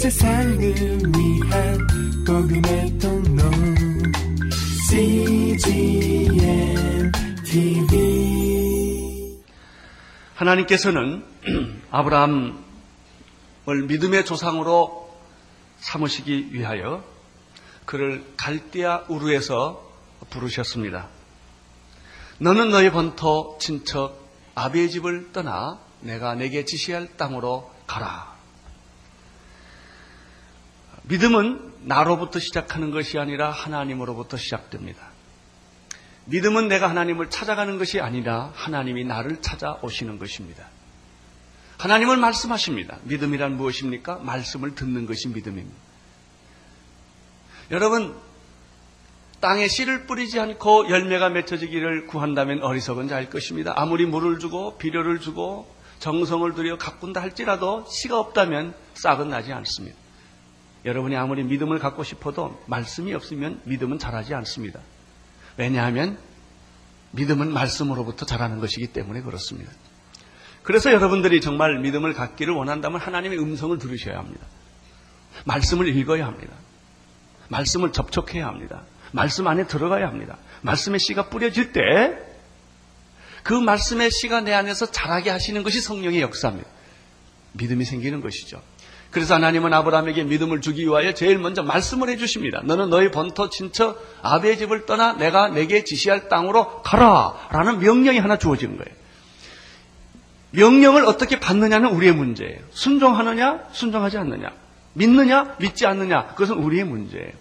세상을 위한 복음의 통로 CGM TV 하나님께서는 아브라함을 믿음의 조상으로 삼으시기 위하여 그를 갈대아 우르에서 부르셨습니다. 너는 너의 번토 친척 아비의 집을 떠나 내가 내게 지시할 땅으로 가라. 믿음은 나로부터 시작하는 것이 아니라 하나님으로부터 시작됩니다. 믿음은 내가 하나님을 찾아가는 것이 아니라 하나님이 나를 찾아오시는 것입니다. 하나님을 말씀하십니다. 믿음이란 무엇입니까? 말씀을 듣는 것이 믿음입니다. 여러분, 땅에 씨를 뿌리지 않고 열매가 맺혀지기를 구한다면 어리석은 자일 것입니다. 아무리 물을 주고 비료를 주고 정성을 들여 가꾼다 할지라도 씨가 없다면 싹은 나지 않습니다. 여러분이 아무리 믿음을 갖고 싶어도 말씀이 없으면 믿음은 자라지 않습니다. 왜냐하면 믿음은 말씀으로부터 자라는 것이기 때문에 그렇습니다. 그래서 여러분들이 정말 믿음을 갖기를 원한다면 하나님의 음성을 들으셔야 합니다. 말씀을 읽어야 합니다. 말씀을 접촉해야 합니다. 말씀 안에 들어가야 합니다. 말씀의 씨가 뿌려질 때 그 말씀의 씨가 내 안에서 자라게 하시는 것이 성령의 역사입니다. 믿음이 생기는 것이죠. 그래서 하나님은 아브라함에게 믿음을 주기 위하여 제일 먼저 말씀을 해주십니다. 너는 너희 번터 친척 아베의 집을 떠나 내가 내게 지시할 땅으로 가라 라는 명령이 하나 주어진 거예요. 명령을 어떻게 받느냐는 우리의 문제예요. 순종하느냐 순종하지 않느냐 믿느냐 믿지 않느냐 그것은 우리의 문제예요.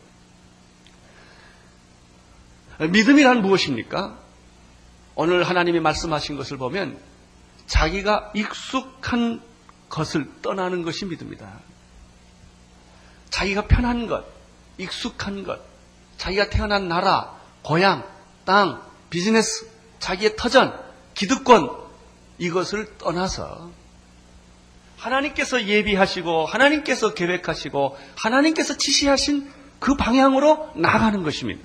믿음이란 무엇입니까? 오늘 하나님이 말씀하신 것을 보면 자기가 익숙한 것을 떠나는 것이 믿음이다. 자기가 편한 것, 익숙한 것, 자기가 태어난 나라, 고향, 땅, 비즈니스, 자기의 터전, 기득권, 이것을 떠나서 하나님께서 예비하시고, 하나님께서 계획하시고, 하나님께서 지시하신 그 방향으로 나가는 것입니다.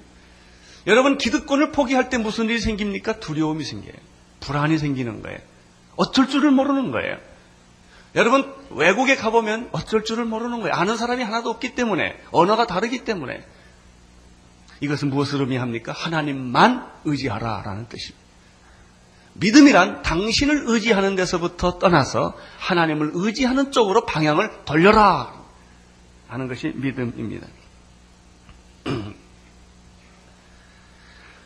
여러분 기득권을 포기할 때 무슨 일이 생깁니까? 두려움이 생겨요. 불안이 생기는 거예요. 어쩔 줄을 모르는 거예요. 여러분 외국에 가보면 어쩔 줄을 모르는 거예요. 아는 사람이 하나도 없기 때문에 언어가 다르기 때문에 이것은 무엇을 의미합니까? 하나님만 의지하라라는 뜻입니다. 믿음이란 당신을 의지하는 데서부터 떠나서 하나님을 의지하는 쪽으로 방향을 돌려라 하는 것이 믿음입니다.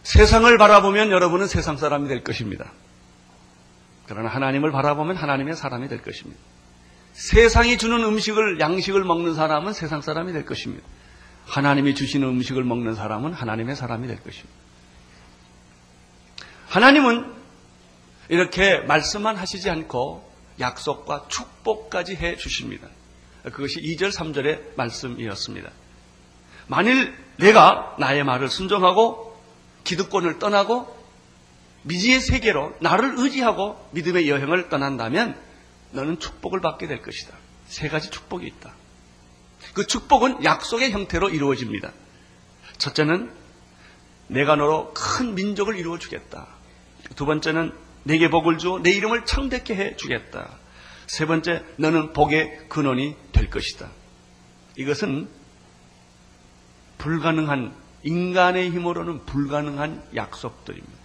세상을 바라보면 여러분은 세상 사람이 될 것입니다. 그러나 하나님을 바라보면 하나님의 사람이 될 것입니다. 세상이 주는 음식을, 양식을 먹는 사람은 세상 사람이 될 것입니다. 하나님이 주시는 음식을 먹는 사람은 하나님의 사람이 될 것입니다. 하나님은 이렇게 말씀만 하시지 않고 약속과 축복까지 해 주십니다. 그것이 2절, 3절의 말씀이었습니다. 만일 내가 나의 말을 순종하고 기득권을 떠나고 미지의 세계로 나를 의지하고 믿음의 여행을 떠난다면 너는 축복을 받게 될 것이다. 세 가지 축복이 있다. 그 축복은 약속의 형태로 이루어집니다. 첫째는 내가 너로 큰 민족을 이루어 주겠다. 두 번째는 내게 복을 주어 내 이름을 창대케 해 주겠다. 세 번째, 너는 복의 근원이 될 것이다. 이것은 불가능한 인간의 힘으로는 불가능한 약속들입니다.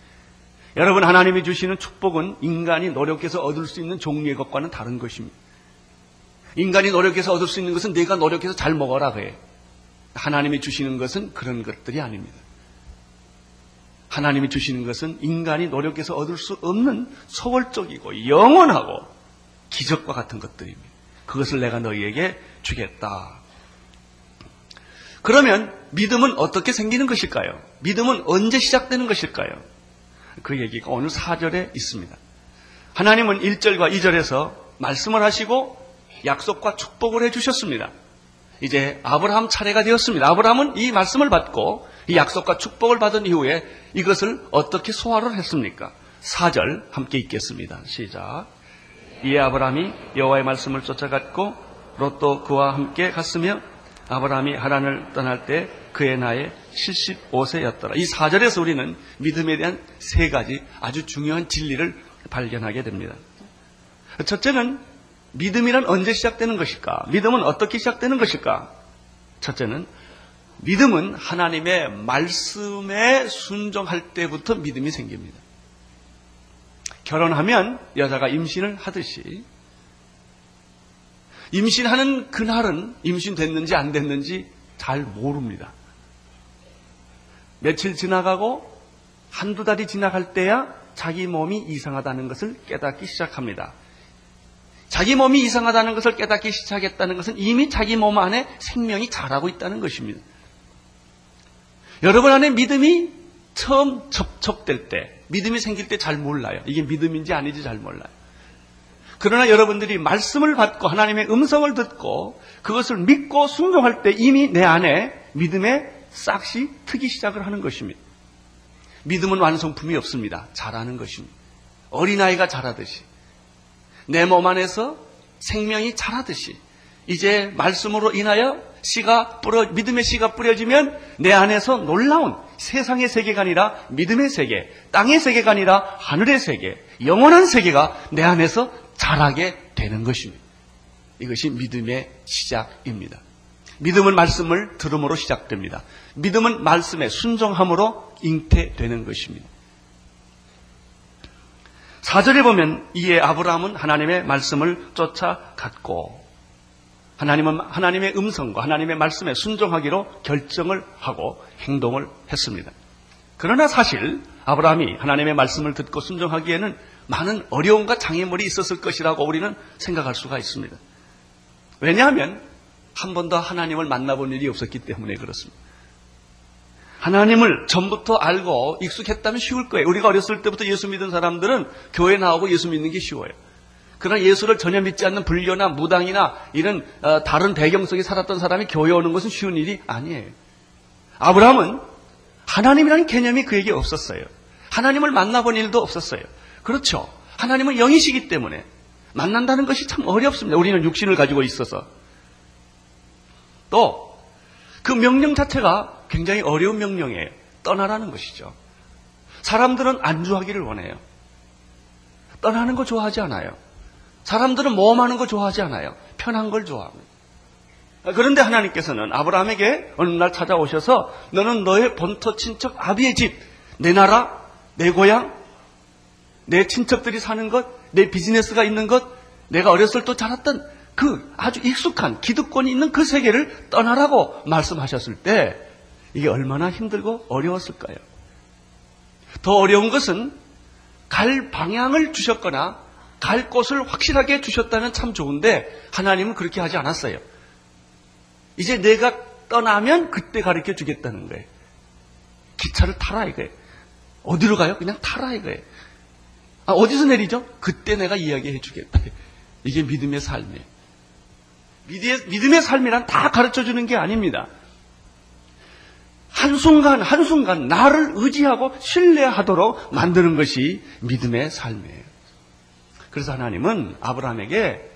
여러분 하나님이 주시는 축복은 인간이 노력해서 얻을 수 있는 종류의 것과는 다른 것입니다. 인간이 노력해서 얻을 수 있는 것은 내가 노력해서 잘 먹어라 그래. 하나님이 주시는 것은 그런 것들이 아닙니다. 하나님이 주시는 것은 인간이 노력해서 얻을 수 없는 소월적이고 영원하고 기적과 같은 것들입니다. 그것을 내가 너희에게 주겠다. 그러면 믿음은 어떻게 생기는 것일까요? 믿음은 언제 시작되는 것일까요? 그 얘기가 오늘 4절에 있습니다. 하나님은 1절과 2절에서 말씀을 하시고 약속과 축복을 해주셨습니다. 이제 아브라함 차례가 되었습니다. 아브라함은 이 말씀을 받고 이 약속과 축복을 받은 이후에 이것을 어떻게 소화를 했습니까? 4절 함께 읽겠습니다. 시작. 이에 아브라함이 여호와의 말씀을 쫓아갔고 롯도 그와 함께 갔으며 아브라함이 하란을 떠날 때 그의 나이 75세였더라. 이 4절에서 우리는 믿음에 대한 세 가지 아주 중요한 진리를 발견하게 됩니다. 첫째는 믿음이란 언제 시작되는 것일까? 믿음은 어떻게 시작되는 것일까? 첫째는 믿음은 하나님의 말씀에 순종할 때부터 믿음이 생깁니다. 결혼하면 여자가 임신을 하듯이 임신하는 그날은 임신됐는지 안 됐는지 잘 모릅니다. 며칠 지나가고 한두 달이 지나갈 때야 자기 몸이 이상하다는 것을 깨닫기 시작합니다. 자기 몸이 이상하다는 것을 깨닫기 시작했다는 것은 이미 자기 몸 안에 생명이 자라고 있다는 것입니다. 여러분 안에 믿음이 처음 접촉될 때, 믿음이 생길 때 잘 몰라요. 이게 믿음인지 아닌지 잘 몰라요. 그러나 여러분들이 말씀을 받고 하나님의 음성을 듣고 그것을 믿고 순종할 때 이미 내 안에 믿음의 싹시 트기 시작을 하는 것입니다. 믿음은 완성품이 없습니다. 자라는 것입니다. 어린아이가 자라듯이. 내 몸 안에서 생명이 자라듯이. 이제 말씀으로 인하여 씨가 뿌려, 믿음의 씨가 뿌려지면 내 안에서 놀라운 세상의 세계가 아니라 믿음의 세계, 땅의 세계가 아니라 하늘의 세계, 영원한 세계가 내 안에서 자라게 되는 것입니다. 이것이 믿음의 시작입니다. 믿음은 말씀을 들음으로 시작됩니다. 믿음은 말씀에 순종함으로 잉태되는 것입니다. 사절에 보면 이에 아브라함은 하나님의 말씀을 쫓아갔고 하나님은 하나님의 음성과 하나님의 말씀에 순종하기로 결정을 하고 행동을 했습니다. 그러나 사실 아브라함이 하나님의 말씀을 듣고 순종하기에는 많은 어려움과 장애물이 있었을 것이라고 우리는 생각할 수가 있습니다. 왜냐하면 한 번도 하나님을 만나본 일이 없었기 때문에 그렇습니다. 하나님을 전부터 알고 익숙했다면 쉬울 거예요. 우리가 어렸을 때부터 예수 믿은 사람들은 교회 나오고 예수 믿는 게 쉬워요. 그러나 예수를 전혀 믿지 않는 불교나 무당이나 이런 어, 다른 배경 속에 살았던 사람이 교회 오는 것은 쉬운 일이 아니에요. 아브라함은 하나님이라는 개념이 그에게 없었어요. 하나님을 만나본 일도 없었어요. 그렇죠. 하나님은 영이시기 때문에 만난다는 것이 참 어렵습니다. 우리는 육신을 가지고 있어서. 또 그 명령 자체가 굉장히 어려운 명령이에요. 떠나라는 것이죠. 사람들은 안주하기를 원해요. 떠나는 거 좋아하지 않아요. 사람들은 모험하는 거 좋아하지 않아요. 편한 걸 좋아합니다. 그런데 하나님께서는 아브라함에게 어느 날 찾아오셔서 너는 너의 본토 친척 아비의 집, 내 나라, 내 고향, 내 친척들이 사는 것, 내 비즈니스가 있는 것, 내가 어렸을 때 자랐던 그 아주 익숙한 기득권이 있는 그 세계를 떠나라고 말씀하셨을 때 이게 얼마나 힘들고 어려웠을까요? 더 어려운 것은 갈 방향을 주셨거나 갈 곳을 확실하게 주셨다면 참 좋은데 하나님은 그렇게 하지 않았어요. 이제 내가 떠나면 그때 가르쳐 주겠다는 거예요. 기차를 타라 이거예요. 어디로 가요? 그냥 타라 이거예요. 아, 어디서 내리죠? 그때 내가 이야기해 주겠다. 이게 믿음의 삶이에요. 믿음의 삶이란 다 가르쳐 주는 게 아닙니다. 한순간, 한순간 나를 의지하고 신뢰하도록 만드는 것이 믿음의 삶이에요. 그래서 하나님은 아브라함에게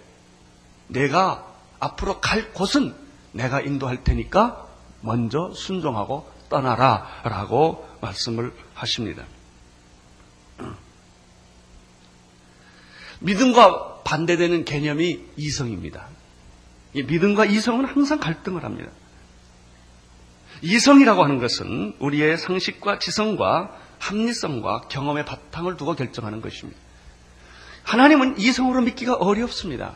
내가 앞으로 갈 곳은 내가 인도할 테니까 먼저 순종하고 떠나라 라고 말씀을 하십니다. 믿음과 반대되는 개념이 이성입니다. 믿음과 이성은 항상 갈등을 합니다. 이성이라고 하는 것은 우리의 상식과 지성과 합리성과 경험의 바탕을 두고 결정하는 것입니다. 하나님은 이성으로 믿기가 어렵습니다.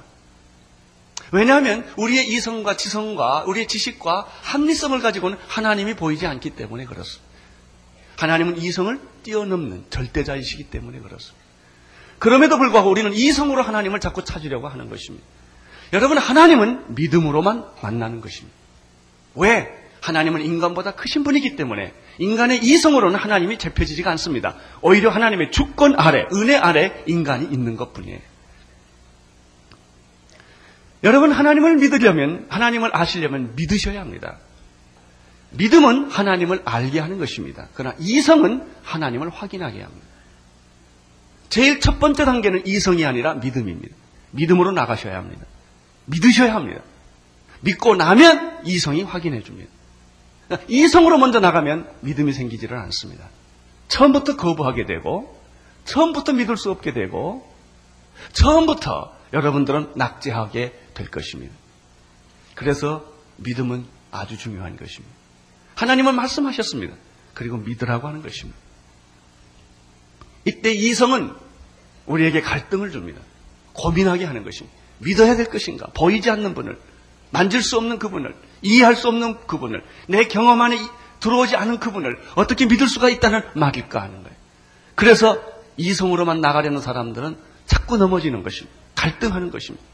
왜냐하면 우리의 이성과 지성과 우리의 지식과 합리성을 가지고는 하나님이 보이지 않기 때문에 그렇습니다. 하나님은 이성을 뛰어넘는 절대자이시기 때문에 그렇습니다. 그럼에도 불구하고 우리는 이성으로 하나님을 자꾸 찾으려고 하는 것입니다. 여러분, 하나님은 믿음으로만 만나는 것입니다. 왜? 하나님은 인간보다 크신 분이기 때문에 인간의 이성으로는 하나님이 잡혀지지가 않습니다. 오히려 하나님의 주권 아래, 은혜 아래 인간이 있는 것 뿐이에요. 여러분, 하나님을 믿으려면, 하나님을 아시려면 믿으셔야 합니다. 믿음은 하나님을 알게 하는 것입니다. 그러나 이성은 하나님을 확인하게 합니다. 제일 첫 번째 단계는 이성이 아니라 믿음입니다. 믿음으로 나가셔야 합니다. 믿으셔야 합니다. 믿고 나면 이성이 확인해 줍니다. 이성으로 먼저 나가면 믿음이 생기지를 않습니다. 처음부터 거부하게 되고, 처음부터 믿을 수 없게 되고, 처음부터 여러분들은 낙제하게 될 것입니다. 그래서 믿음은 아주 중요한 것입니다. 하나님은 말씀하셨습니다. 그리고 믿으라고 하는 것입니다. 이때 이성은 우리에게 갈등을 줍니다. 고민하게 하는 것입니다. 믿어야 될 것인가? 보이지 않는 분을, 만질 수 없는 그분을, 이해할 수 없는 그분을, 내 경험 안에 들어오지 않은 그분을 어떻게 믿을 수가 있다는 말일까 하는 거예요. 그래서 이성으로만 나가려는 사람들은 자꾸 넘어지는 것입니다. 갈등하는 것입니다.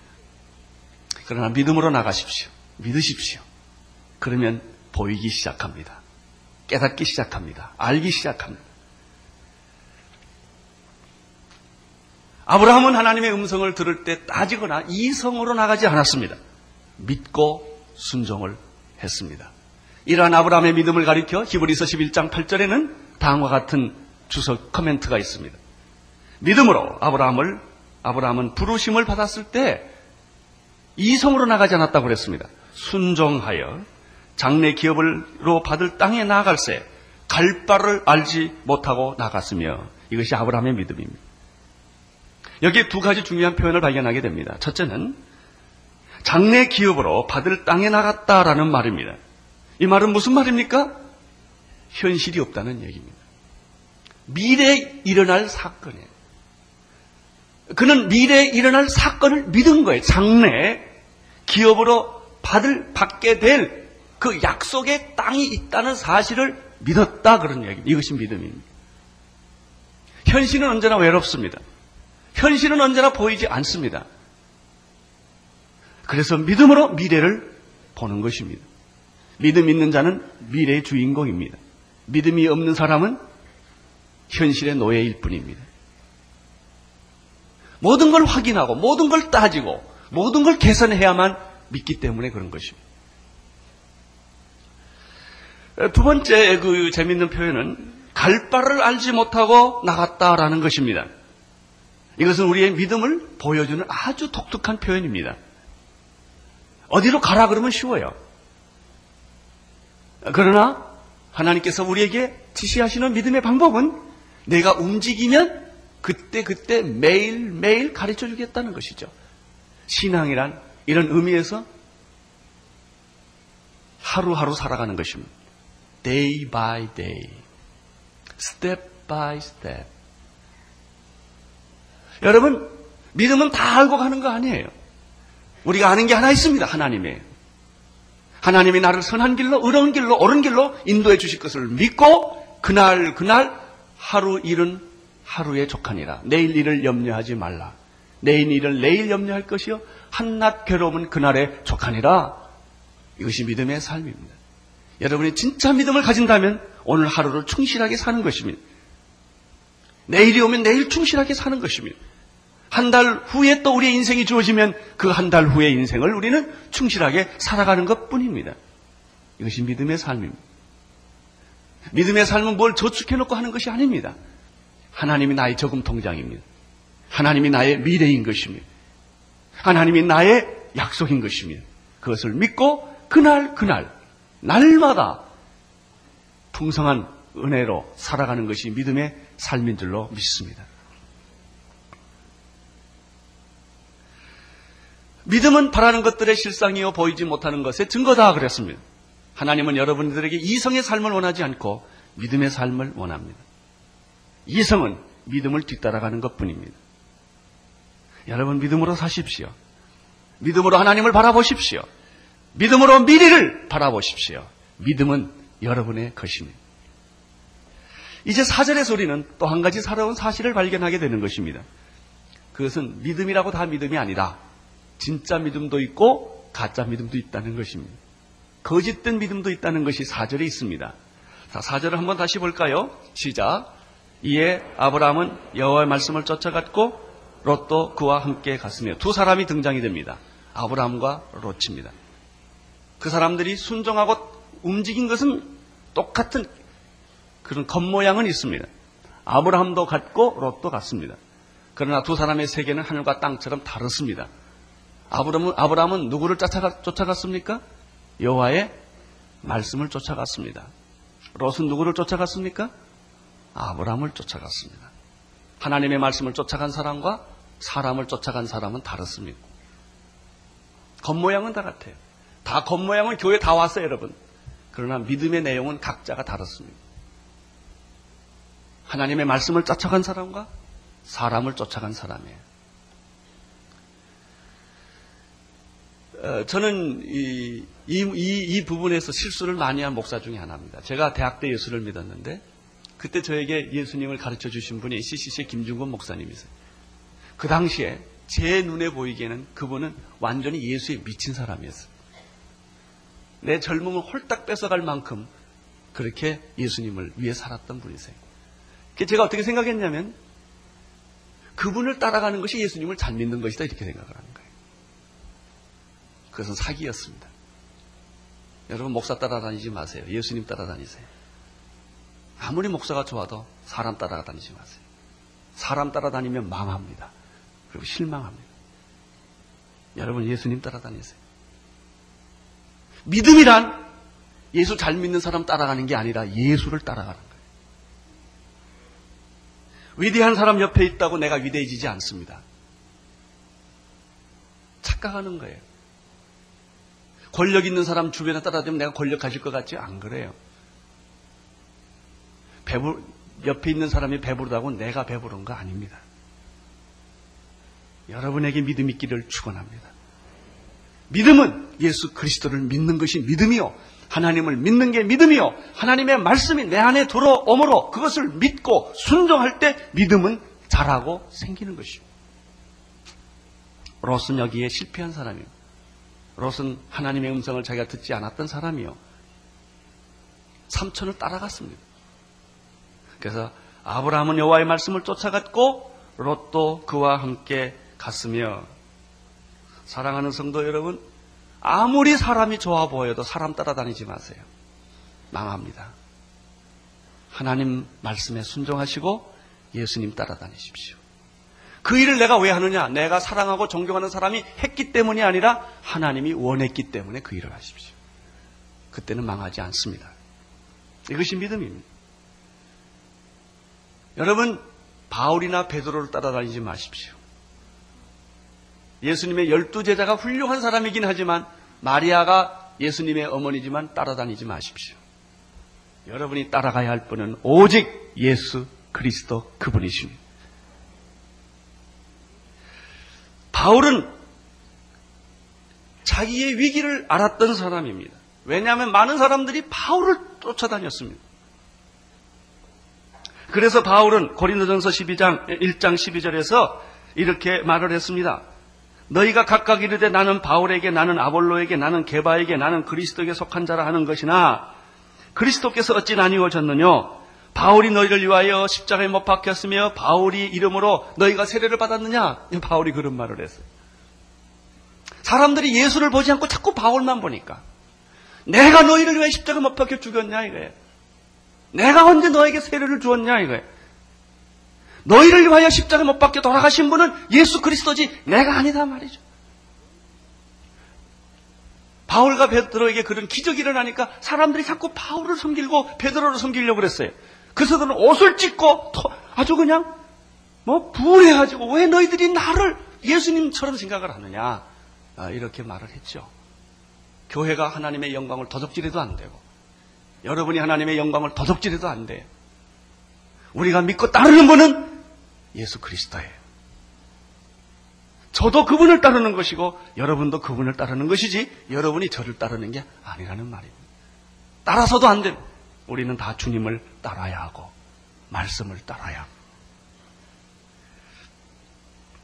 그러나 믿음으로 나가십시오. 믿으십시오. 그러면 보이기 시작합니다. 깨닫기 시작합니다. 알기 시작합니다. 아브라함은 하나님의 음성을 들을 때 따지거나 이성으로 나가지 않았습니다. 믿고 순종을 했습니다. 이러한 아브라함의 믿음을 가리켜 히브리서 11장 8절에는 다음과 같은 주석 커멘트가 있습니다. 믿음으로 아브라함을 아브라함은 부르심을 받았을 때 이성으로 나가지 않았다고 그랬습니다. 순종하여 장래 기업으로 받을 땅에 나아갈새 갈 바를 알지 못하고 나갔으며 이것이 아브라함의 믿음입니다. 여기에 두 가지 중요한 표현을 발견하게 됩니다. 첫째는 장래 기업으로 받을 땅에 나갔다라는 말입니다. 이 말은 무슨 말입니까? 현실이 없다는 얘기입니다. 미래에 일어날 사건이에요. 그는 미래에 일어날 사건을 믿은 거예요. 장래 기업으로 받을 받게 될 그 약속의 땅이 있다는 사실을 믿었다 그런 얘기. 이것이 믿음입니다. 현실은 언제나 외롭습니다. 현실은 언제나 보이지 않습니다. 그래서 믿음으로 미래를 보는 것입니다. 믿음 있는 자는 미래의 주인공입니다. 믿음이 없는 사람은 현실의 노예일 뿐입니다. 모든 걸 확인하고 모든 걸 따지고 모든 걸 개선해야만 믿기 때문에 그런 것입니다. 두 번째 그 재밌는 표현은 갈 바를 알지 못하고 나갔다라는 것입니다. 이것은 우리의 믿음을 보여주는 아주 독특한 표현입니다. 어디로 가라 그러면 쉬워요. 그러나 하나님께서 우리에게 지시하시는 믿음의 방법은 내가 움직이면 그때 그때 매일 매일 가르쳐 주겠다는 것이죠. 신앙이란 이런 의미에서 하루하루 살아가는 것입니다. Day by day, step by step. 여러분 믿음은 다 알고 가는 거 아니에요. 우리가 아는 게 하나 있습니다. 하나님의 하나님이 나를 선한 길로, 의로운 길로, 옳은 길로 인도해 주실 것을 믿고 그날 그날 하루 일은 하루에 족하니라. 내일 일을 염려하지 말라. 내일 일을 내일 염려할 것이요 한낱 괴로움은 그날에 족하니라. 이것이 믿음의 삶입니다. 여러분이 진짜 믿음을 가진다면 오늘 하루를 충실하게 사는 것입니다. 내일이 오면 내일 충실하게 사는 것입니다. 한 달 후에 또 우리의 인생이 주어지면 그 한 달 후의 인생을 우리는 충실하게 살아가는 것 뿐입니다. 이것이 믿음의 삶입니다. 믿음의 삶은 뭘 저축해놓고 하는 것이 아닙니다. 하나님이 나의 저금 통장입니다. 하나님이 나의 미래인 것입니다. 하나님이 나의 약속인 것입니다. 그것을 믿고 그날 그날 날마다 풍성한 은혜로 살아가는 것이 믿음의 삶인 줄로 믿습니다. 믿음은 바라는 것들의 실상이요 보이지 못하는 것의 증거다 그랬습니다. 하나님은 여러분들에게 이성의 삶을 원하지 않고 믿음의 삶을 원합니다. 이성은 믿음을 뒤따라가는 것뿐입니다. 여러분 믿음으로 사십시오. 믿음으로 하나님을 바라보십시오. 믿음으로 미래를 바라보십시오. 믿음은 여러분의 것입니다. 이제 사절의 소리는 또 한 가지 살아온 사실을 발견하게 되는 것입니다. 그것은 믿음이라고 다 믿음이 아니라 진짜 믿음도 있고 가짜 믿음도 있다는 것입니다. 거짓된 믿음도 있다는 것이 사절에 있습니다. 자, 사절을 한번 다시 볼까요? 시작. 이에 아브라함은 여호와의 말씀을 쫓아갔고 롯도 그와 함께 갔으며 두 사람이 등장이 됩니다. 아브라함과 롯입니다. 그 사람들이 순종하고 움직인 것은 똑같은 그런 겉모양은 있습니다. 아브라함도 같고 롯도 같습니다. 그러나 두 사람의 세계는 하늘과 땅처럼 다릅니다. 아브라함은, 아브라함은 누구를 쫓아갔, 쫓아갔습니까? 여호와의 말씀을 쫓아갔습니다. 롯은 누구를 쫓아갔습니까? 아브라함을 쫓아갔습니다. 하나님의 말씀을 쫓아간 사람과 사람을 쫓아간 사람은 다릅습니다. 겉모양은 다 같아요. 다 겉모양은 교회 다 왔어요, 여러분. 그러나 믿음의 내용은 각자가 다릅습니다. 하나님의 말씀을 쫓아간 사람과 사람을 쫓아간 사람이에요. 어, 저는 이, 이, 이, 이 부분에서 실수를 많이 한 목사 중에 하나입니다. 제가 대학 때 예수를 믿었는데 그때 저에게 예수님을 가르쳐 주신 분이 CCC 김중건 목사님이세요. 그 당시에 제 눈에 보이기에는 그분은 완전히 예수에 미친 사람이었어요. 내 젊음을 홀딱 뺏어갈 만큼 그렇게 예수님을 위해 살았던 분이세요. 제가 어떻게 생각했냐면 그분을 따라가는 것이 예수님을 잘 믿는 것이다 이렇게 생각을 하는 거예요. 그것은 사기였습니다. 여러분 목사 따라다니지 마세요. 예수님 따라다니세요. 아무리 목사가 좋아도 사람 따라다니지 마세요. 사람 따라다니면 망합니다. 그리고 실망합니다. 여러분 예수님 따라다니세요. 믿음이란 예수 잘 믿는 사람 따라가는 게 아니라 예수를 따라가는. 위대한 사람 옆에 있다고 내가 위대해지지 않습니다. 착각하는 거예요. 권력 있는 사람 주변에 따라다니면 내가 권력 가질 것 같지? 안 그래요. 배부, 옆에 있는 사람이 배부르다고 내가 배부른 거 아닙니다. 여러분에게 믿음 있기를 축원합니다. 믿음은 예수 그리스도를 믿는 것이 믿음이요. 하나님을 믿는 게 믿음이요. 하나님의 말씀이 내 안에 들어오므로 그것을 믿고 순종할 때 믿음은 자라고 생기는 것이요. 롯은 여기에 실패한 사람이요. 롯은 하나님의 음성을 자기가 듣지 않았던 사람이요. 삼촌을 따라갔습니다. 그래서 아브라함은 여호와의 말씀을 쫓아갔고 롯도 그와 함께 갔으며 사랑하는 성도 여러분 아무리 사람이 좋아 보여도 사람 따라다니지 마세요. 망합니다. 하나님 말씀에 순종하시고 예수님 따라다니십시오. 그 일을 내가 왜 하느냐? 내가 사랑하고 존경하는 사람이 했기 때문이 아니라 하나님이 원했기 때문에 그 일을 하십시오. 그때는 망하지 않습니다. 이것이 믿음입니다. 여러분, 바울이나 베드로를 따라다니지 마십시오. 예수님의 열두 제자가 훌륭한 사람이긴 하지만 마리아가 예수님의 어머니지만 따라다니지 마십시오. 여러분이 따라가야 할 분은 오직 예수 그리스도 그분이십니다. 바울은 자기의 위기를 알았던 사람입니다. 왜냐하면 많은 사람들이 바울을 쫓아다녔습니다. 그래서 바울은 고린도전서 12장 1장 12절에서 이렇게 말을 했습니다. 너희가 각각 이르되 나는 바울에게 나는 아볼로에게 나는 게바에게 나는 그리스도에게 속한 자라 하는 것이나 그리스도께서 어찌 나뉘어졌느냐 바울이 너희를 위하여 십자가에 못 박혔으며 바울이 이름으로 너희가 세례를 받았느냐 바울이 그런 말을 했어요. 사람들이 예수를 보지 않고 자꾸 바울만 보니까 내가 너희를 위하여 십자가에 못 박혀 죽였냐 이거예요. 내가 언제 너에게 세례를 주었냐 이거예요. 너희를 위하여 십자가 못 박혀 돌아가신 분은 예수 그리스도지 내가 아니다 말이죠. 바울과 베드로에게 그런 기적이 일어나니까 사람들이 자꾸 바울을 섬기고 베드로를 섬기려고 그랬어요. 그래서 그는 옷을 찢고 아주 그냥 뭐 분해가지고 왜 너희들이 나를 예수님처럼 생각을 하느냐 아, 이렇게 말을 했죠. 교회가 하나님의 영광을 도적질해도 안 되고 여러분이 하나님의 영광을 도적질해도 안 돼요. 우리가 믿고 따르는 분은 예수 그리스도예요. 저도 그분을 따르는 것이고 여러분도 그분을 따르는 것이지 여러분이 저를 따르는 게 아니라는 말입니다. 따라서도 안 됩니다. 우리는 다 주님을 따라야 하고 말씀을 따라야 합니다.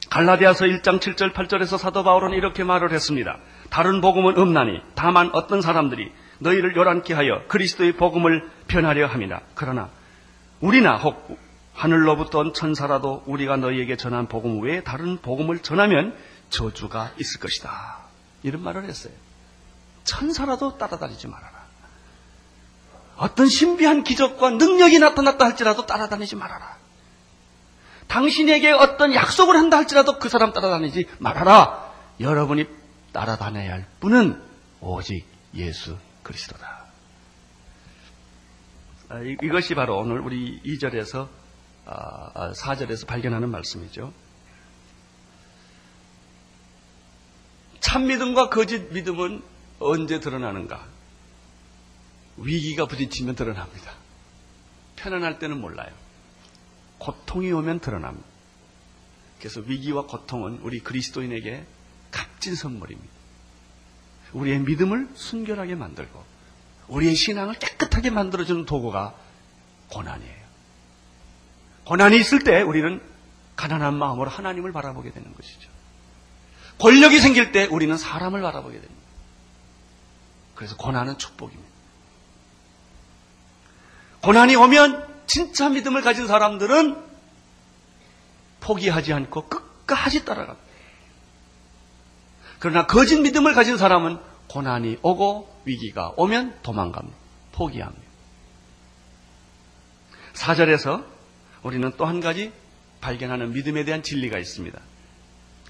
갈라디아서 1장 7절 8절에서 사도 바울은 이렇게 말을 했습니다. 다른 복음은 없나니 다만 어떤 사람들이 너희를 요란케 하여 그리스도의 복음을 변하려 합니다. 그러나 우리나 혹 하늘로부터 온 천사라도 우리가 너희에게 전한 복음 외에 다른 복음을 전하면 저주가 있을 것이다. 이런 말을 했어요. 천사라도 따라다니지 말아라. 어떤 신비한 기적과 능력이 나타났다 할지라도 따라다니지 말아라. 당신에게 어떤 약속을 한다 할지라도 그 사람 따라다니지 말아라. 여러분이 따라다녀야 할 분은 오직 예수 그리스도다. 아, 이것이 바로 오늘 우리 2절에서 4절에서 아, 아, 발견하는 말씀이죠. 참 믿음과 거짓 믿음은 언제 드러나는가? 위기가 부딪히면 드러납니다. 편안할 때는 몰라요. 고통이 오면 드러납니다. 그래서 위기와 고통은 우리 그리스도인에게 값진 선물입니다. 우리의 믿음을 순결하게 만들고 우리의 신앙을 깨끗하게 만들어주는 도구가 고난이에요. 고난이 있을 때 우리는 가난한 마음으로 하나님을 바라보게 되는 것이죠. 권력이 생길 때 우리는 사람을 바라보게 됩니다. 그래서 고난은 축복입니다. 고난이 오면 진짜 믿음을 가진 사람들은 포기하지 않고 끝까지 따라갑니다. 그러나 거짓 믿음을 가진 사람은 고난이 오고 위기가 오면 도망갑니다. 포기합니다. 사절에서 우리는 또 한 가지 발견하는 믿음에 대한 진리가 있습니다.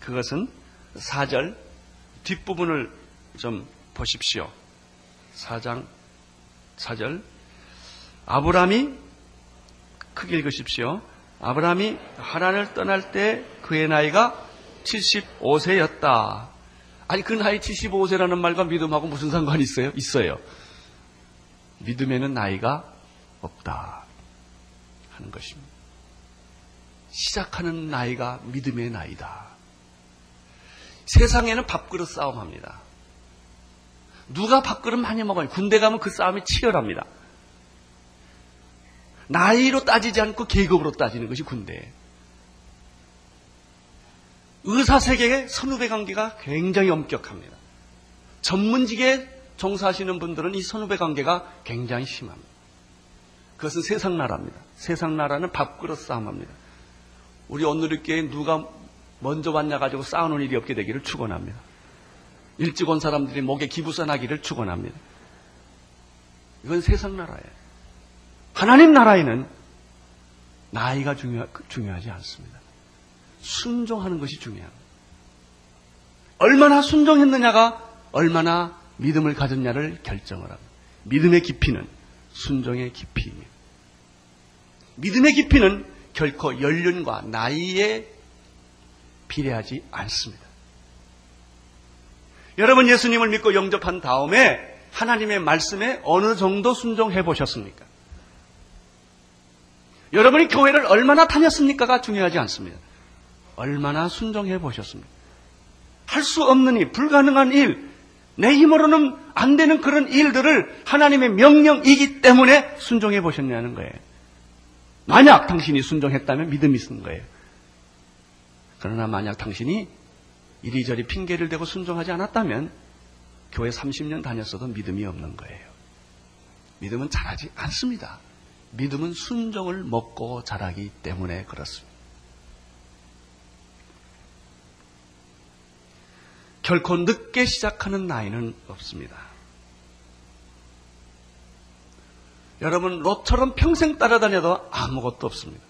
그것은 사절 뒷부분을 좀 보십시오. 사장 사절 아브라함이 크게 읽으십시오. 아브라함이 하란을 떠날 때 그의 나이가 75세였다. 아니 그 나이 75세라는 말과 믿음하고 무슨 상관이 있어요? 있어요. 믿음에는 나이가 없다 하는 것입니다. 시작하는 나이가 믿음의 나이다. 세상에는 밥그릇 싸움합니다. 누가 밥그릇 많이 먹어요? 군대 가면 그 싸움이 치열합니다. 나이로 따지지 않고 계급으로 따지는 것이 군대예요. 의사 세계의 선후배 관계가 굉장히 엄격합니다. 전문직에 종사하시는 분들은 이 선후배 관계가 굉장히 심합니다. 그것은 세상 나라입니다. 세상 나라는 밥그릇 싸움합니다. 우리 오늘교회에 누가 먼저 왔냐 가지고 싸우는 일이 없게 되기를 축원합니다. 일찍 온 사람들이 목에 기부선하기를 축원합니다. 이건 세상 나라예요. 하나님 나라에는 나이가 중요, 중요하지 않습니다. 순종하는 것이 중요합니다. 얼마나 순종했느냐가 얼마나 믿음을 가졌냐를 결정을 합니다. 믿음의 깊이는 순종의 깊이입니다. 믿음의 깊이는 결코 연륜과 나이에 비례하지 않습니다. 여러분 예수님을 믿고 영접한 다음에 하나님의 말씀에 어느 정도 순종해 보셨습니까? 여러분이 교회를 얼마나 다녔습니까가 중요하지 않습니다. 얼마나 순종해 보셨습니까? 할 수 없는 일, 불가능한 일, 내 힘으로는 안 되는 그런 일들을 하나님의 명령이기 때문에 순종해 보셨냐는 거예요. 만약 당신이 순종했다면 믿음이 있는 거예요. 그러나 만약 당신이 이리저리 핑계를 대고 순종하지 않았다면 교회 30년 다녔어도 믿음이 없는 거예요. 믿음은 잘하지 않습니다. 믿음은 순종을 먹고 자라기 때문에 그렇습니다. 결코 늦게 시작하는 나이는 없습니다. 여러분, 로처럼 평생 따라다녀도 아무것도 없습니다.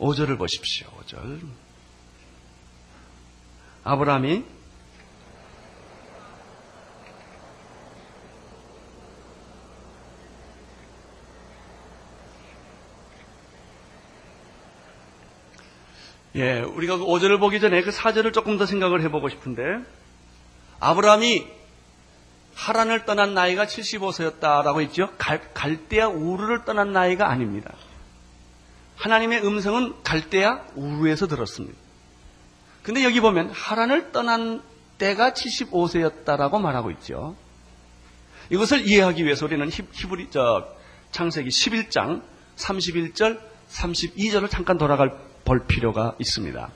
오절을 보십시오. 오절 아브라함이 예, 우리가 그 5절을 보기 전에 그 4절을 조금 더 생각을 해보고 싶은데, 아브라함이 하란을 떠난 나이가 75세였다라고 했죠? 갈, 갈대아 우르를 떠난 나이가 아닙니다. 하나님의 음성은 갈대아 우르에서 들었습니다. 근데 여기 보면 하란을 떠난 때가 75세였다라고 말하고 있죠. 이것을 이해하기 위해서 우리는 히브리, 저, 창세기 11장 31절, 32절을 잠깐 돌아갈 볼 필요가 있습니다.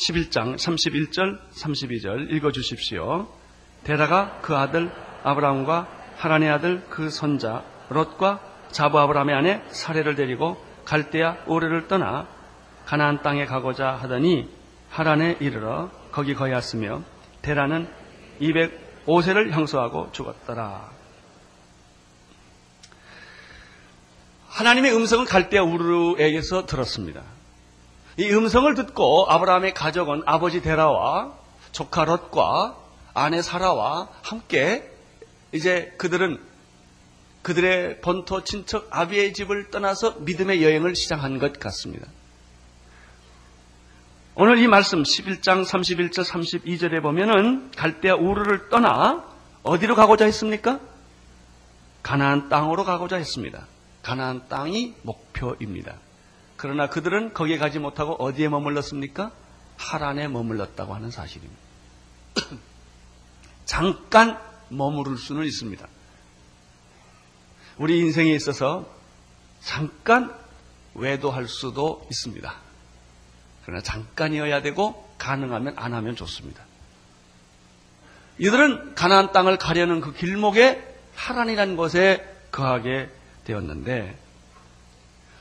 11장 31절 32절 읽어 주십시오. 데라가 그 아들 아브라함과 하란의 아들 그 손자 롯과 자부 아브라함의 아내 사례를 데리고 갈대아 오르를 떠나 가나안 땅에 가고자 하더니 하란에 이르러 거기 거하였으며 데라는 205세를 형수하고 죽었더라. 하나님의 음성은 갈대아 우르에게서 들었습니다. 이 음성을 듣고 아브라함의 가족은 아버지 데라와 조카 롯과 아내 사라와 함께 이제 그들은 그들의 본토 친척 아비의 집을 떠나서 믿음의 여행을 시작한 것 같습니다. 오늘 이 말씀 11장 31절 32절에 보면은 갈대아 우르를 떠나 어디로 가고자 했습니까? 가나안 땅으로 가고자 했습니다. 가나안 땅이 목표입니다. 그러나 그들은 거기에 가지 못하고 어디에 머물렀습니까? 하란에 머물렀다고 하는 사실입니다. 잠깐 머무를 수는 있습니다. 우리 인생에 있어서 잠깐 외도할 수도 있습니다. 그러나 잠깐이어야 되고 가능하면 안 하면 좋습니다. 이들은 가나안 땅을 가려는 그 길목에 하란이라는 곳에 거하게 되었는데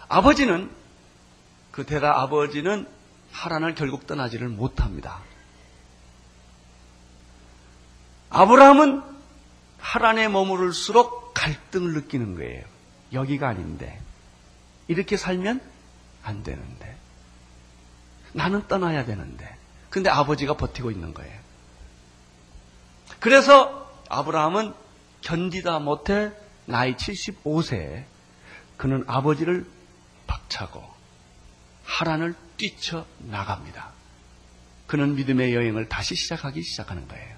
아버지는 그 데라 아버지는 하란을 결국 떠나지를 못합니다. 아브라함은 하란에 머무를수록 갈등을 느끼는 거예요. 여기가 아닌데 이렇게 살면 안 되는데 나는 떠나야 되는데 근데 아버지가 버티고 있는 거예요. 그래서 아브라함은 견디다 못해 나이 75세에 그는 아버지를 박차고 하란을 뛰쳐 나갑니다. 그는 믿음의 여행을 다시 시작하기 시작하는 거예요.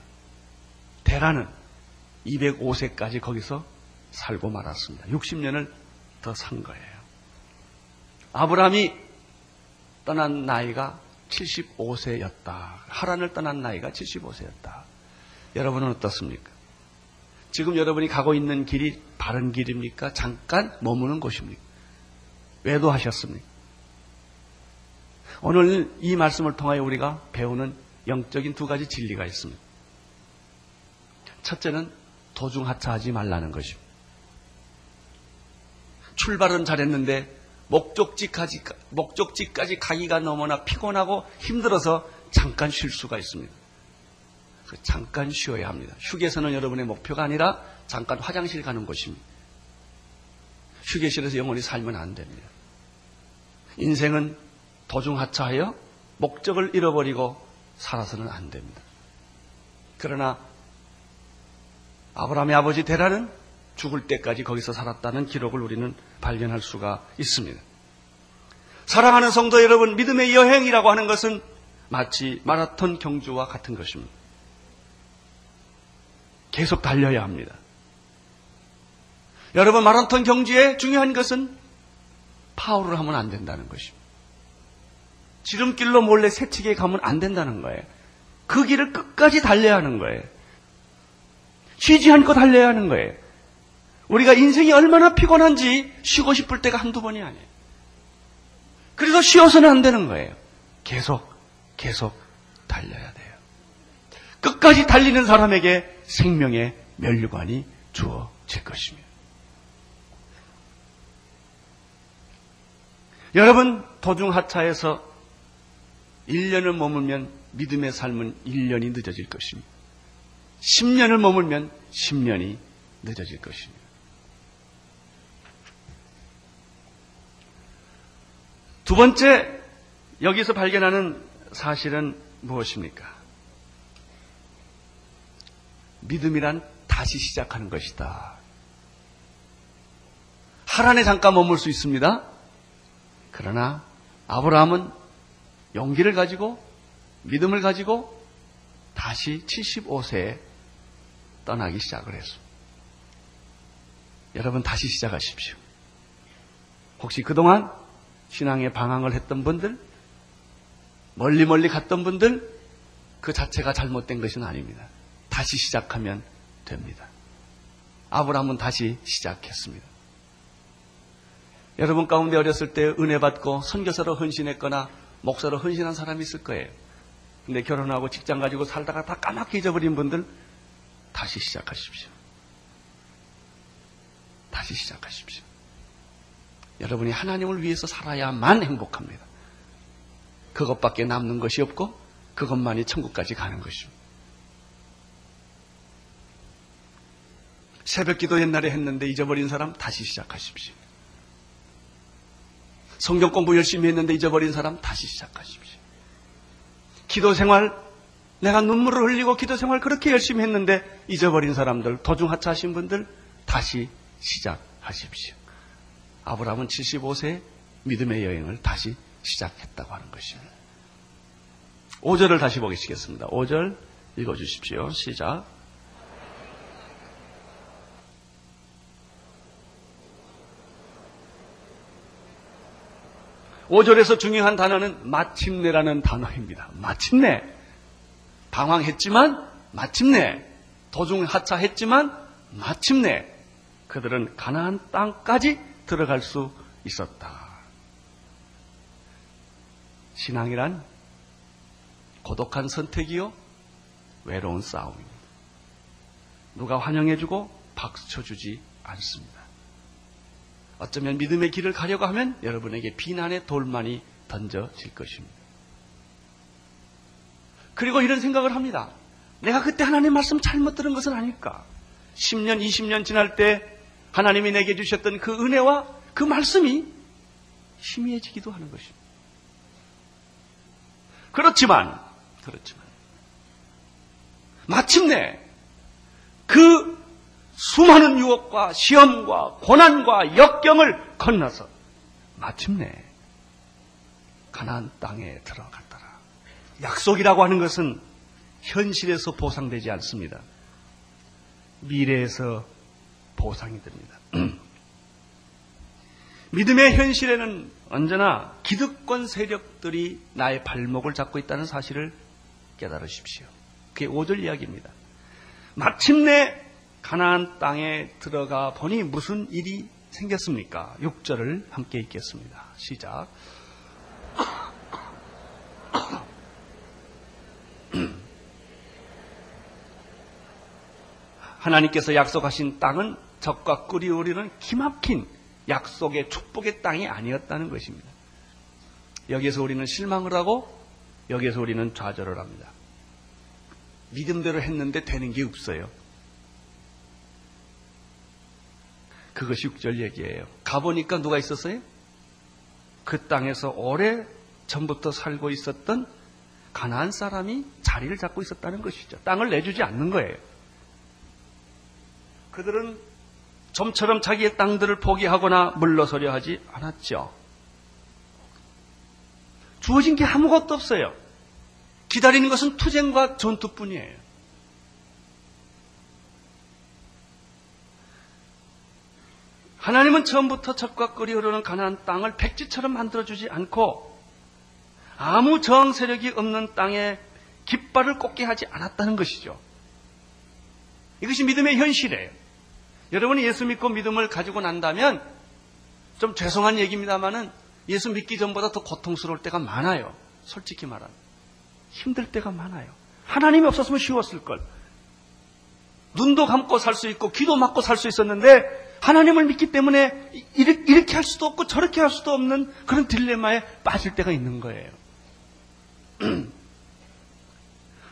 대라는 205세까지 거기서 살고 말았습니다. 60년을 더 산 거예요. 아브라함이 떠난 나이가 75세였다. 하란을 떠난 나이가 75세였다. 여러분은 어떻습니까? 지금 여러분이 가고 있는 길이 바른 길입니까? 잠깐 머무는 곳입니까? 외도하셨습니까? 오늘 이 말씀을 통하여 우리가 배우는 영적인 두 가지 진리가 있습니다. 첫째는 도중하차하지 말라는 것입니다. 출발은 잘했는데 목적지까지, 목적지까지 가기가 너무나 피곤하고 힘들어서 잠깐 쉴 수가 있습니다. 그 잠깐 쉬어야 합니다. 휴게소는 여러분의 목표가 아니라 잠깐 화장실 가는 곳입니다. 휴게실에서 영원히 살면 안 됩니다. 인생은 도중하차하여 목적을 잃어버리고 살아서는 안 됩니다. 그러나 아브라함의 아버지 데라는 죽을 때까지 거기서 살았다는 기록을 우리는 발견할 수가 있습니다. 사랑하는 성도 여러분, 믿음의 여행이라고 하는 것은 마치 마라톤 경주와 같은 것입니다. 계속 달려야 합니다. 여러분, 마라톤 경주에 중요한 것은 파울을 하면 안 된다는 것입니다. 지름길로 몰래 새치게 가면 안 된다는 거예요. 그 길을 끝까지 달려야 하는 거예요. 쉬지 않고 달려야 하는 거예요. 우리가 인생이 얼마나 피곤한지 쉬고 싶을 때가 한두 번이 아니에요. 그래서 쉬어서는 안 되는 거예요. 계속, 계속 달려야 돼요. 끝까지 달리는 사람에게 생명의 면류관이 주어질 것입니다. 여러분, 도중하차에서 1년을 머물면 믿음의 삶은 1년이 늦어질 것입니다. 10년을 머물면 10년이 늦어질 것입니다. 두 번째, 여기서 발견하는 사실은 무엇입니까? 믿음이란 다시 시작하는 것이다. 하란에 잠깐 머물 수 있습니다. 그러나 아브라함은 용기를 가지고 믿음을 가지고 다시 75세에 떠나기 시작을 했습니다. 여러분 다시 시작하십시오. 혹시 그동안 신앙의 방황을 했던 분들, 멀리 멀리 갔던 분들, 그 자체가 잘못된 것은 아닙니다. 다시 시작하면 됩니다. 아브라함은 다시 시작했습니다. 여러분 가운데 어렸을 때 은혜 받고 선교사로 헌신했거나 목사로 헌신한 사람이 있을 거예요. 근데 결혼하고 직장 가지고 살다가 다 까맣게 잊어버린 분들 다시 시작하십시오. 다시 시작하십시오. 여러분이 하나님을 위해서 살아야만 행복합니다. 그것밖에 남는 것이 없고 그것만이 천국까지 가는 것입니다. 새벽 기도 옛날에 했는데 잊어버린 사람 다시 시작하십시오. 성경 공부 열심히 했는데 잊어버린 사람 다시 시작하십시오. 기도 생활 내가 눈물을 흘리고 기도 생활 그렇게 열심히 했는데 잊어버린 사람들 도중 하차하신 분들 다시 시작하십시오. 아브라함은 75세 믿음의 여행을 다시 시작했다고 하는 것입니다. 5절을 다시 보시겠습니다. 5절 읽어주십시오. 시작. 5절에서 중요한 단어는 마침내라는 단어입니다. 마침내. 방황했지만 마침내. 도중 하차했지만 마침내 그들은 가나안 땅까지 들어갈 수 있었다. 신앙이란 고독한 선택이요 외로운 싸움입니다. 누가 환영해주고 박수 쳐주지 않습니다. 어쩌면 믿음의 길을 가려고 하면 여러분에게 비난의 돌만이 던져질 것입니다. 그리고 이런 생각을 합니다. 내가 그때 하나님 말씀 잘못 들은 것은 아닐까? 10년, 20년 지날 때 하나님이 내게 주셨던 그 은혜와 그 말씀이 희미해지기도 하는 것입니다. 그렇지만, 그렇지만, 마침내 그 수많은 유혹과 시험과 고난과 역경을 건너서 마침내 가나안 땅에 들어갔더라. 약속이라고 하는 것은 현실에서 보상되지 않습니다. 미래에서 보상이 됩니다. 믿음의 현실에는 언제나 기득권 세력들이 나의 발목을 잡고 있다는 사실을 깨달으십시오. 그게 5절 이야기입니다. 마침내 가나안 땅에 들어가 보니 무슨 일이 생겼습니까? 6절을 함께 읽겠습니다. 시작. 하나님께서 약속하신 땅은 적과 꿀이 우리는 기막힌 약속의 축복의 땅이 아니었다는 것입니다. 여기에서 우리는 실망을 하고 여기에서 우리는 좌절을 합니다. 믿음대로 했는데 되는 게 없어요. 그것이 6절 얘기예요. 가보니까 누가 있었어요? 그 땅에서 오래 전부터 살고 있었던 가나안 사람이 자리를 잡고 있었다는 것이죠. 땅을 내주지 않는 거예요. 그들은 좀처럼 자기의 땅들을 포기하거나 물러서려 하지 않았죠. 주어진 게 아무것도 없어요. 기다리는 것은 투쟁과 전투뿐이에요. 하나님은 처음부터 젖과 끓이 흐르는 가나안 땅을 백지처럼 만들어주지 않고 아무 저항 세력이 없는 땅에 깃발을 꽂게 하지 않았다는 것이죠. 이것이 믿음의 현실이에요. 여러분이 예수 믿고 믿음을 가지고 난다면 좀 죄송한 얘기입니다만은 예수 믿기 전보다 더 고통스러울 때가 많아요. 솔직히 말하면. 힘들 때가 많아요. 하나님이 없었으면 쉬웠을 걸. 눈도 감고 살 수 있고 귀도 막고 살 수 있었는데 하나님을 믿기 때문에 이렇게 할 수도 없고 저렇게 할 수도 없는 그런 딜레마에 빠질 때가 있는 거예요.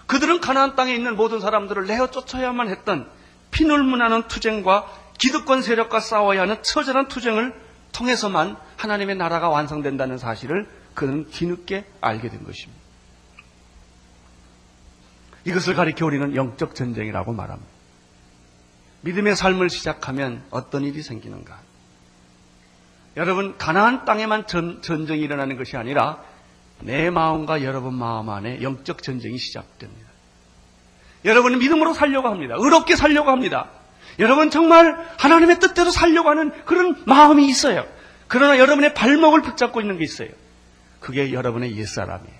그들은 가나안 땅에 있는 모든 사람들을 내어 쫓아야만 했던 피눈물나는 투쟁과 기득권 세력과 싸워야 하는 처절한 투쟁을 통해서만 하나님의 나라가 완성된다는 사실을 그는 뒤늦게 알게 된 것입니다. 이것을 가리켜 우리는 영적 전쟁이라고 말합니다. 믿음의 삶을 시작하면 어떤 일이 생기는가? 여러분, 가나안 땅에만 전, 전쟁이 일어나는 것이 아니라 내 마음과 여러분 마음 안에 영적 전쟁이 시작됩니다. 여러분은 믿음으로 살려고 합니다. 의롭게 살려고 합니다. 여러분 정말 하나님의 뜻대로 살려고 하는 그런 마음이 있어요. 그러나 여러분의 발목을 붙잡고 있는 게 있어요. 그게 여러분의 옛사람이에요.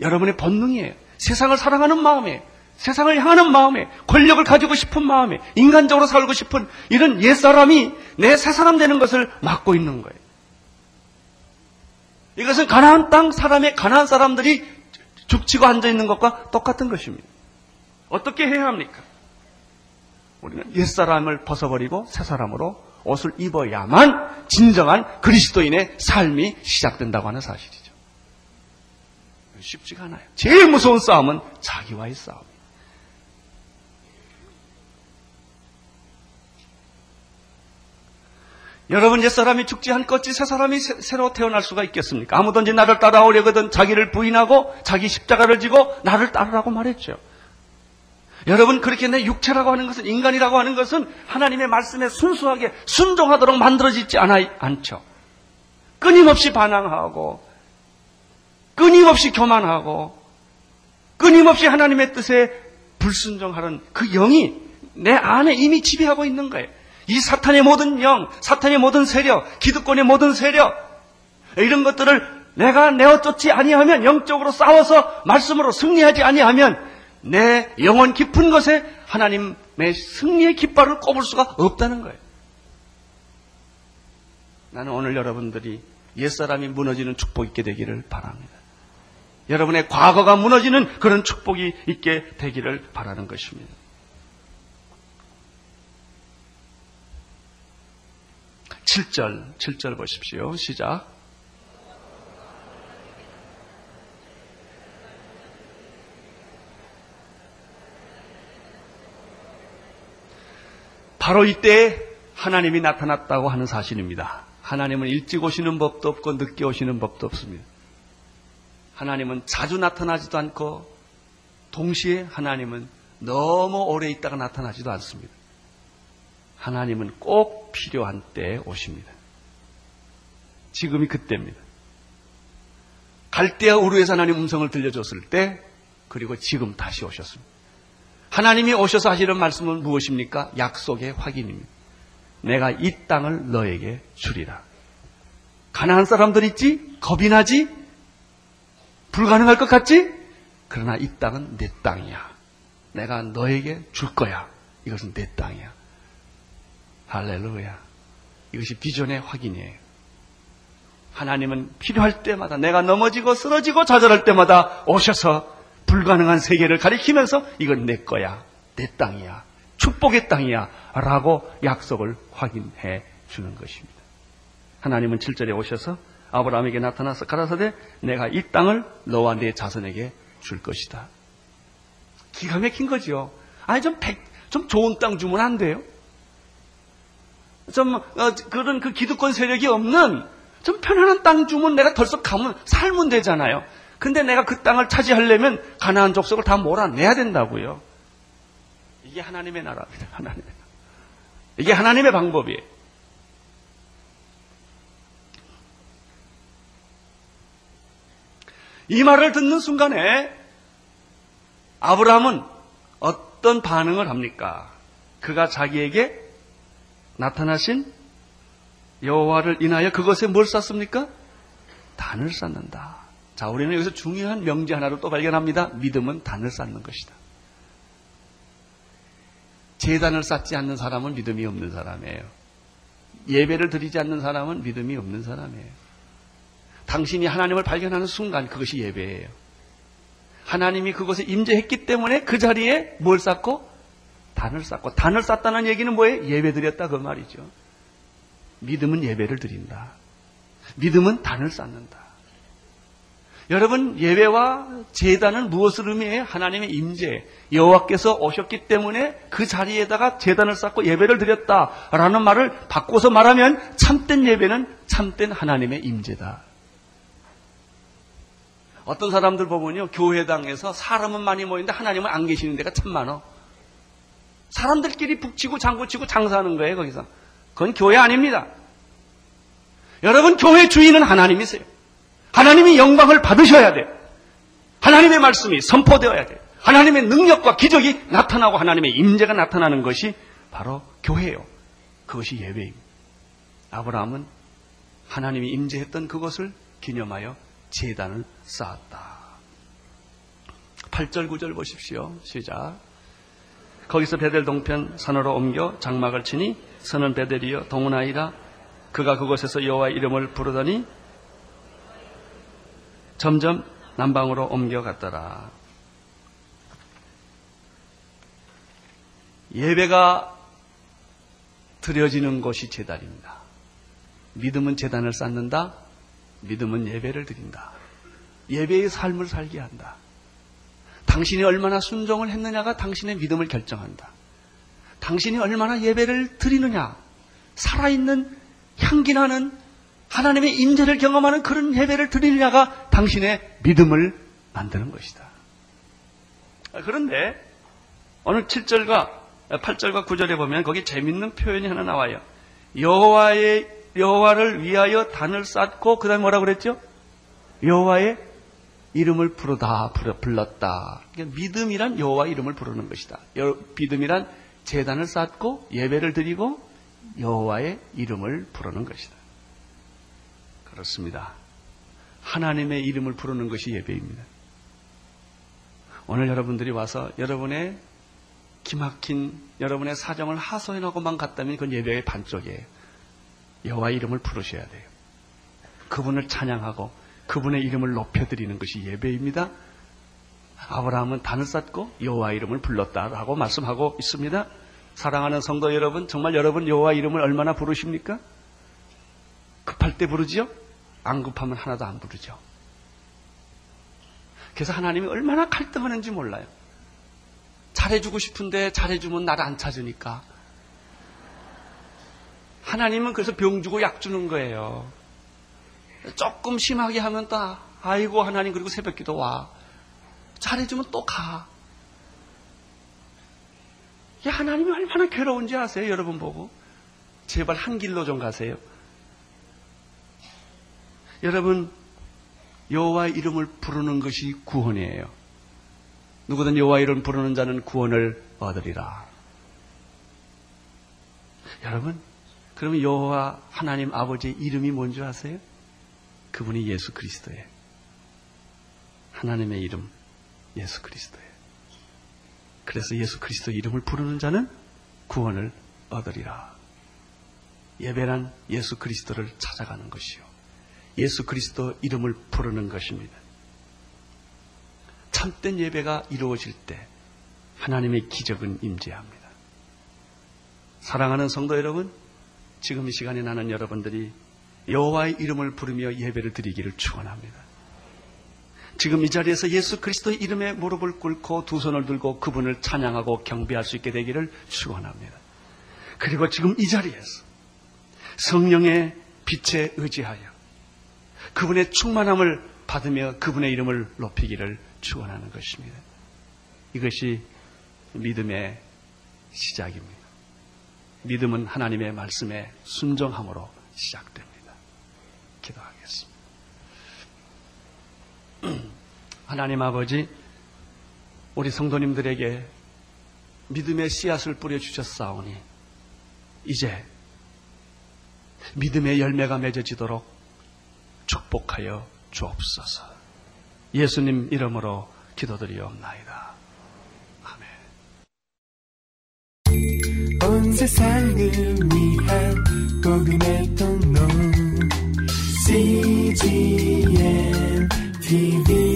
여러분의 본능이에요. 세상을 사랑하는 마음이에요. 세상을 향하는 마음에, 권력을 가지고 싶은 마음에, 인간적으로 살고 싶은 이런 옛사람이 내 새사람 되는 것을 막고 있는 거예요. 이것은 가나안 땅 사람의 가나안 사람들이 죽치고 앉아 있는 것과 똑같은 것입니다. 어떻게 해야 합니까? 우리는 옛사람을 벗어버리고 새사람으로 옷을 입어야만 진정한 그리스도인의 삶이 시작된다고 하는 사실이죠. 쉽지가 않아요. 제일 무서운 싸움은 자기와의 싸움. 여러분 옛사람이 죽지 않겠지 새 사람이 새, 로 태어날 수가 있겠습니까? 아무든지 나를 따라오려거든 자기를 부인하고 자기 십자가를 지고 나를 따르라고 말했죠. 여러분 그렇게 내 육체라고 하는 것은 인간이라고 하는 것은 하나님의 말씀에 순수하게 순종하도록 만들어지지 않아 않죠. 끊임없이 반항하고 끊임없이 교만하고 끊임없이 하나님의 뜻에 불순종하는 그 영이 내 안에 이미 지배하고 있는 거예요. 이 사탄의 모든 영, 사탄의 모든 세력, 기득권의 모든 세력 이런 것들을 내가 내어 쫓지 아니하면 영적으로 싸워서 말씀으로 승리하지 아니하면 내 영혼 깊은 것에 하나님의 승리의 깃발을 꼽을 수가 없다는 거예요. 나는 오늘 여러분들이 옛사람이 무너지는 축복 있게 되기를 바랍니다. 여러분의 과거가 무너지는 그런 축복이 있게 되기를 바라는 것입니다. 7절 7절 보십시오. 시작. 바로 이때 하나님이 나타났다고 하는 사실입니다. 하나님은 일찍 오시는 법도 없고 늦게 오시는 법도 없습니다. 하나님은 자주 나타나지도 않고 동시에 하나님은 너무 오래 있다가 나타나지도 않습니다. 하나님은 꼭 필요한 때에 오십니다. 지금이 그때입니다. 갈대아 우르에서 하나님 음성을 들려줬을 때 그리고 지금 다시 오셨습니다. 하나님이 오셔서 하시는 말씀은 무엇입니까? 약속의 확인입니다. 내가 이 땅을 너에게 주리라. 가난한 사람들 있지? 겁이 나지? 불가능할 것 같지? 그러나 이 땅은 내 땅이야. 내가 너에게 줄 거야. 이것은 내 땅이야. 할렐루야. 이것이 비전의 확인이에요. 하나님은 필요할 때마다 내가 넘어지고 쓰러지고 좌절할 때마다 오셔서 불가능한 세계를 가리키면서 이건 내 거야. 내 땅이야. 축복의 땅이야. 라고 약속을 확인해 주는 것입니다. 하나님은 7절에 오셔서 아브라함에게 나타나서 가라사대 내가 이 땅을 너와 내 자손에게 줄 것이다. 기가 막힌 거죠. 아니 좀 백, 좀 좋은 땅 주면 안 돼요? 좀 어, 그런 그 기득권 세력이 없는 좀 편안한 땅 주면 내가 덜썩 가면 살면 되잖아요. 근데 내가 그 땅을 차지하려면 가나안 족속을 다 몰아내야 된다고요. 이게 하나님의 나라입니다. 하나님의 나라. 이게 하나님의 방법이에요. 이 말을 듣는 순간에 아브라함은 어떤 반응을 합니까? 그가 자기에게 나타나신 여호와를 인하여 그것에 뭘 쌌습니까? 단을 쌓는다. 자, 우리는 여기서 중요한 명제 하나를 또 발견합니다. 믿음은 단을 쌓는 것이다. 재단을 쌓지 않는 사람은 믿음이 없는 사람이에요. 예배를 드리지 않는 사람은 믿음이 없는 사람이에요. 당신이 하나님을 발견하는 순간 그것이 예배예요. 하나님이 그것에 임재했기 때문에 그 자리에 뭘 쌓고? 단을 쌓고. 단을 쌓다는 얘기는 뭐예요? 예배 드렸다 그 말이죠. 믿음은 예배를 드린다. 믿음은 단을 쌓는다. 여러분 예배와 제단은 무엇을 의미해요? 하나님의 임재, 여호와께서 오셨기 때문에 그 자리에다가 제단을 쌓고 예배를 드렸다라는 말을 바꿔서 말하면 참된 예배는 참된 하나님의 임재다. 어떤 사람들 보면요 교회당에서 사람은 많이 모이는데 하나님은 안 계시는 데가 참 많어. 사람들끼리 북치고 장구치고 장사하는 거예요 거기서. 그건 교회 아닙니다. 여러분 교회 주인은 하나님이세요. 하나님이 영광을 받으셔야 돼. 하나님의 말씀이 선포되어야 돼. 하나님의 능력과 기적이 나타나고 하나님의 임재가 나타나는 것이 바로 교회예요. 그것이 예배입니다. 아브라함은 하나님이 임재했던 그것을 기념하여 재단을 쌓았다. 8절 9절 보십시오. 시작. 거기서 베델 동편 산으로 옮겨 장막을 치니 선은 베델이여 동은아이라 그가 그곳에서 여호와 이름을 부르더니 점점 남방으로 옮겨갔더라. 예배가 드려지는 것이 재단입니다. 믿음은 재단을 쌓는다. 믿음은 예배를 드린다. 예배의 삶을 살게 한다. 당신이 얼마나 순종을 했느냐가 당신의 믿음을 결정한다. 당신이 얼마나 예배를 드리느냐, 살아있는 향기 나는 하나님의 임재를 경험하는 그런 예배를 드리느냐가 당신의 믿음을 만드는 것이다. 그런데 오늘 7절과 8절과 9절에 보면 거기 재밌는 표현이 하나 나와요. 여호와의 여호와를 위하여 단을 쌓고 그다음에 뭐라고 그랬죠? 여호와의 이름을 부르다 불렀다. 그러니까 믿음이란 여호와 이름을 부르는 것이다. 믿음이란 재단을 쌓고 예배를 드리고 여호와의 이름을 부르는 것이다. 그렇습니다. 하나님의 이름을 부르는 것이 예배입니다. 오늘 여러분들이 와서 여러분의 기막힌 여러분의 사정을 하소연하고만 갔다면 그건 예배의 반쪽이에요. 여호와 이름을 부르셔야 돼요. 그분을 찬양하고 그분의 이름을 높여드리는 것이 예배입니다. 아브라함은 단을 쌓고 여호와 이름을 불렀다라고 말씀하고 있습니다. 사랑하는 성도 여러분, 정말 여러분 여호와 이름을 얼마나 부르십니까? 급할 때 부르지요? 안 급하면 하나도 안 부르죠. 그래서 하나님이 얼마나 갈등하는지 몰라요. 잘해주고 싶은데 잘해주면 나를 안 찾으니까. 하나님은 그래서 병 주고 약 주는 거예요. 조금 심하게 하면 또, 아이고, 하나님, 그리고 새벽 기도 와. 잘해주면 또 가. 하나님이 얼마나 괴로운지 아세요? 여러분 보고. 제발 한 길로 좀 가세요. 여러분, 여호와 이름을 부르는 것이 구원이에요. 누구든 여호와 이름 부르는 자는 구원을 얻으리라. 여러분, 그러면 여호와 하나님 아버지의 이름이 뭔지 아세요? 그분이 예수 그리스도예요. 하나님의 이름 예수 그리스도예요. 그래서 예수 그리스도 이름을 부르는 자는 구원을 얻으리라. 예배란 예수 그리스도를 찾아가는 것이요. 예수 그리스도 이름을 부르는 것입니다. 참된 예배가 이루어질 때 하나님의 기적은 임재합니다. 사랑하는 성도 여러분, 지금 이 시간에 나는 여러분들이 여호와의 이름을 부르며 예배를 드리기를 축원합니다. 지금 이 자리에서 예수 그리스도의 이름에 무릎을 꿇고 두 손을 들고 그분을 찬양하고 경배할 수 있게 되기를 축원합니다. 그리고 지금 이 자리에서 성령의 빛에 의지하여 그분의 충만함을 받으며 그분의 이름을 높이기를 축원하는 것입니다. 이것이 믿음의 시작입니다. 믿음은 하나님의 말씀에 순종함으로 시작됩니다. 하나님 아버지, 우리 성도님들에게 믿음의 씨앗을 뿌려주셨사오니, 이제 믿음의 열매가 맺어지도록 축복하여 주옵소서. 예수님 이름으로 기도드리옵나이다. 아멘. 온 세상을 위한 복음의 통로 CGM TV